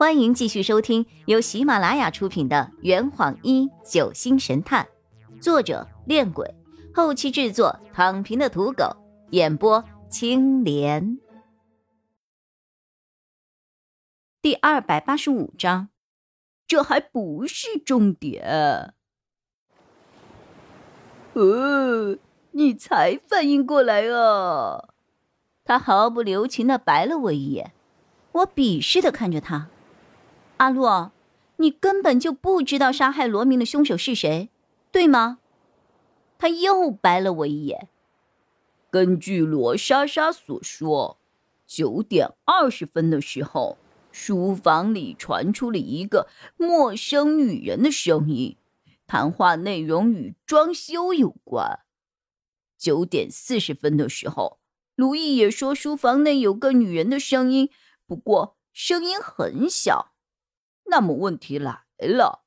欢迎继续收听由喜马拉雅出品的《圆谎一九星神探》，作者：恋鬼，后期制作：躺平的土狗，演播：青莲。第二百八十五章，这还不是重点。呃，你才反应过来啊！他毫不留情的白了我一眼，我鄙视的看着他。阿洛，你根本就不知道杀害罗明的凶手是谁，对吗？他又白了我一眼。根据罗莎莎所说，九点二十分的时候，书房里传出了一个陌生女人的声音，谈话内容与装修有关。九点四十分的时候，卢毅也说书房内有个女人的声音，不过声音很小。那么问题来了，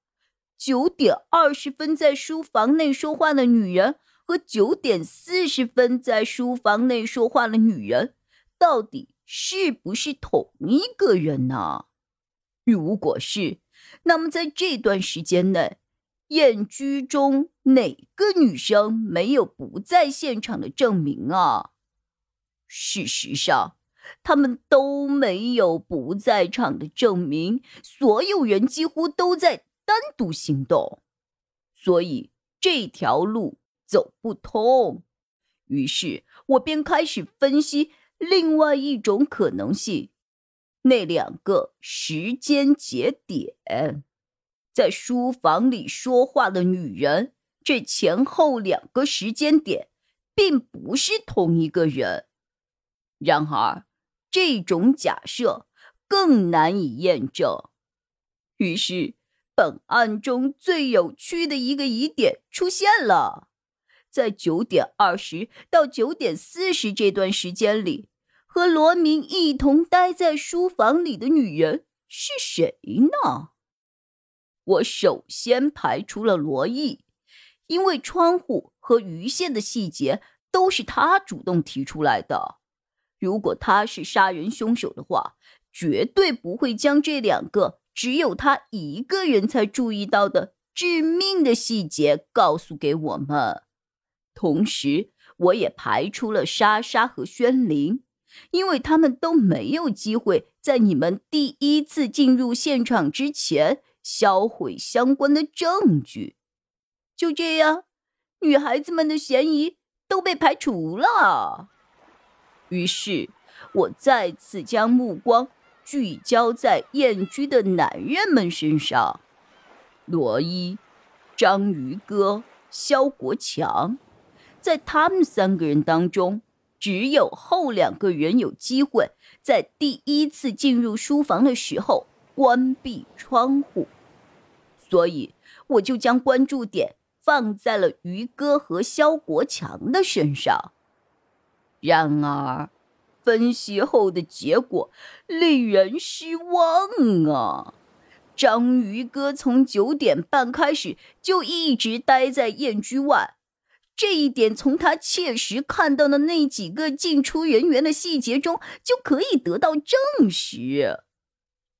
九点二十分在书房内说话的女人和九点四十分在书房内说话的女人，到底是不是同一个人呢？如果是，那么在这段时间内，燕居中哪个女生没有不在现场的证明啊？事实上。他们都没有不在场的证明，所有人几乎都在单独行动，所以这条路走不通。于是我便开始分析另外一种可能性：那两个时间节点，在书房里说话的女人，这前后两个时间点并不是同一个人。然而。这种假设更难以验证，于是本案中最有趣的一个疑点出现了：在九点二十到九点四十这段时间里，和罗明一同待在书房里的女人是谁呢？我首先排除了罗毅，因为窗户和鱼线的细节都是他主动提出来的。如果他是杀人凶手的话，绝对不会将这两个只有他一个人才注意到的致命的细节告诉给我们。同时，我也排除了莎莎和宣灵，因为他们都没有机会在你们第一次进入现场之前销毁相关的证据。就这样，女孩子们的嫌疑都被排除了。于是，我再次将目光聚焦在燕居的男人们身上：罗伊、章鱼哥、肖国强。在他们三个人当中，只有后两个人有机会在第一次进入书房的时候关闭窗户，所以我就将关注点放在了于哥和肖国强的身上。然而，分析后的结果令人失望啊！章鱼哥从九点半开始就一直待在燕居外，这一点从他切实看到的那几个进出人员的细节中就可以得到证实。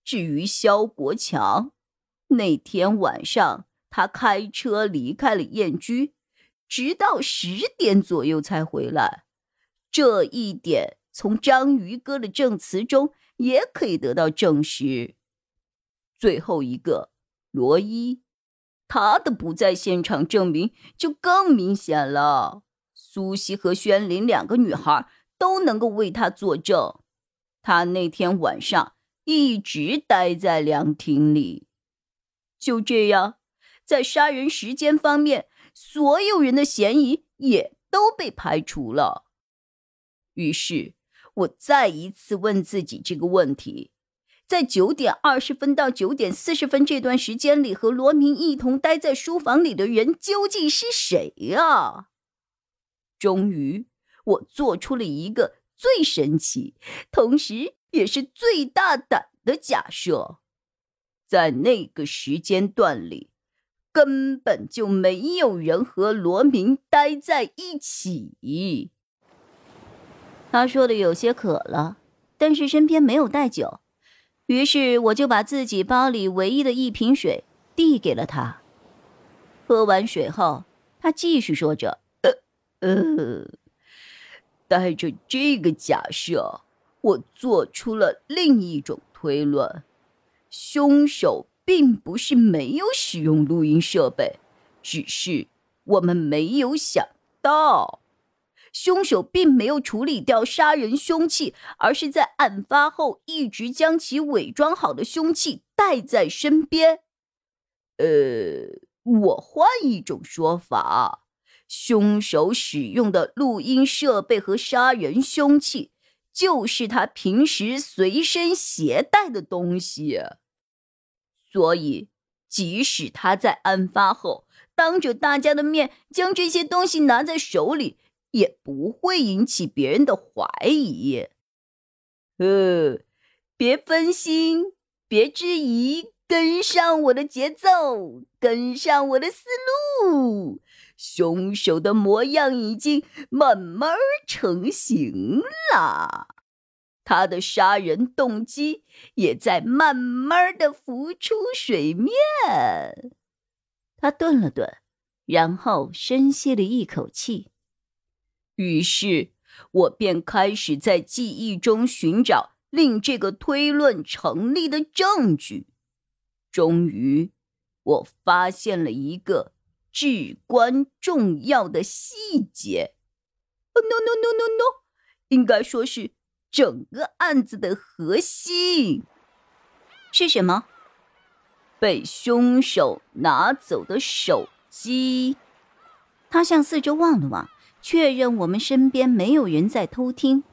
至于肖国强，那天晚上他开车离开了燕居，直到十点左右才回来。这一点从章鱼哥的证词中也可以得到证实。最后一个罗伊，他的不在现场证明就更明显了。苏西和宣林两个女孩都能够为他作证，他那天晚上一直待在凉亭里。就这样，在杀人时间方面，所有人的嫌疑也都被排除了。于是，我再一次问自己这个问题：在九点二十分到九点四十分这段时间里，和罗明一同待在书房里的人究竟是谁呀？终于，我做出了一个最神奇，同时也是最大胆的假设：在那个时间段里，根本就没有人和罗明待在一起。他说的有些渴了，但是身边没有带酒，于是我就把自己包里唯一的一瓶水递给了他。喝完水后，他继续说着：“呃，呃，带着这个假设，我做出了另一种推论：凶手并不是没有使用录音设备，只是我们没有想到。”凶手并没有处理掉杀人凶器，而是在案发后一直将其伪装好的凶器带在身边。呃，我换一种说法，凶手使用的录音设备和杀人凶器，就是他平时随身携带的东西。所以，即使他在案发后当着大家的面将这些东西拿在手里，也不会引起别人的怀疑。呃，别分心，别质疑，跟上我的节奏，跟上我的思路。凶手的模样已经慢慢成型了，他的杀人动机也在慢慢的浮出水面。他顿了顿，然后深吸了一口气。于是，我便开始在记忆中寻找令这个推论成立的证据。终于，我发现了一个至关重要的细节。哦，no no no no no，应该说是整个案子的核心是什么？被凶手拿走的手机。他向四周望了望。确认我们身边没有人在偷听。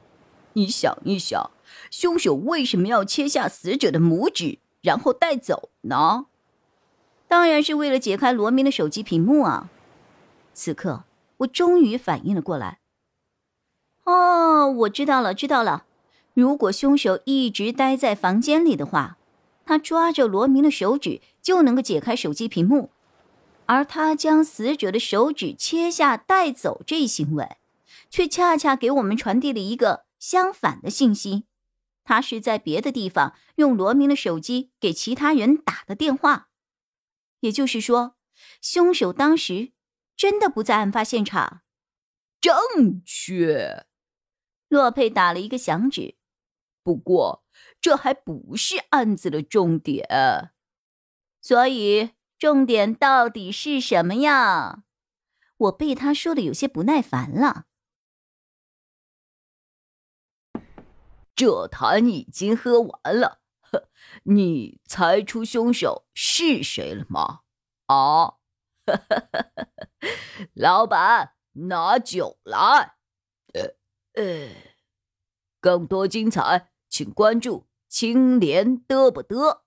你想一想，凶手为什么要切下死者的拇指，然后带走呢？当然是为了解开罗明的手机屏幕啊！此刻，我终于反应了过来。哦，我知道了，知道了。如果凶手一直待在房间里的话，他抓着罗明的手指就能够解开手机屏幕。而他将死者的手指切下带走这一行为，却恰恰给我们传递了一个相反的信息：他是在别的地方用罗明的手机给其他人打的电话。也就是说，凶手当时真的不在案发现场。正确，洛佩打了一个响指。不过，这还不是案子的重点，所以。重点到底是什么呀？我被他说的有些不耐烦了。这坛已经喝完了，呵你猜出凶手是谁了吗？啊，老板，拿酒来。呃呃，更多精彩，请关注青莲嘚不嘚。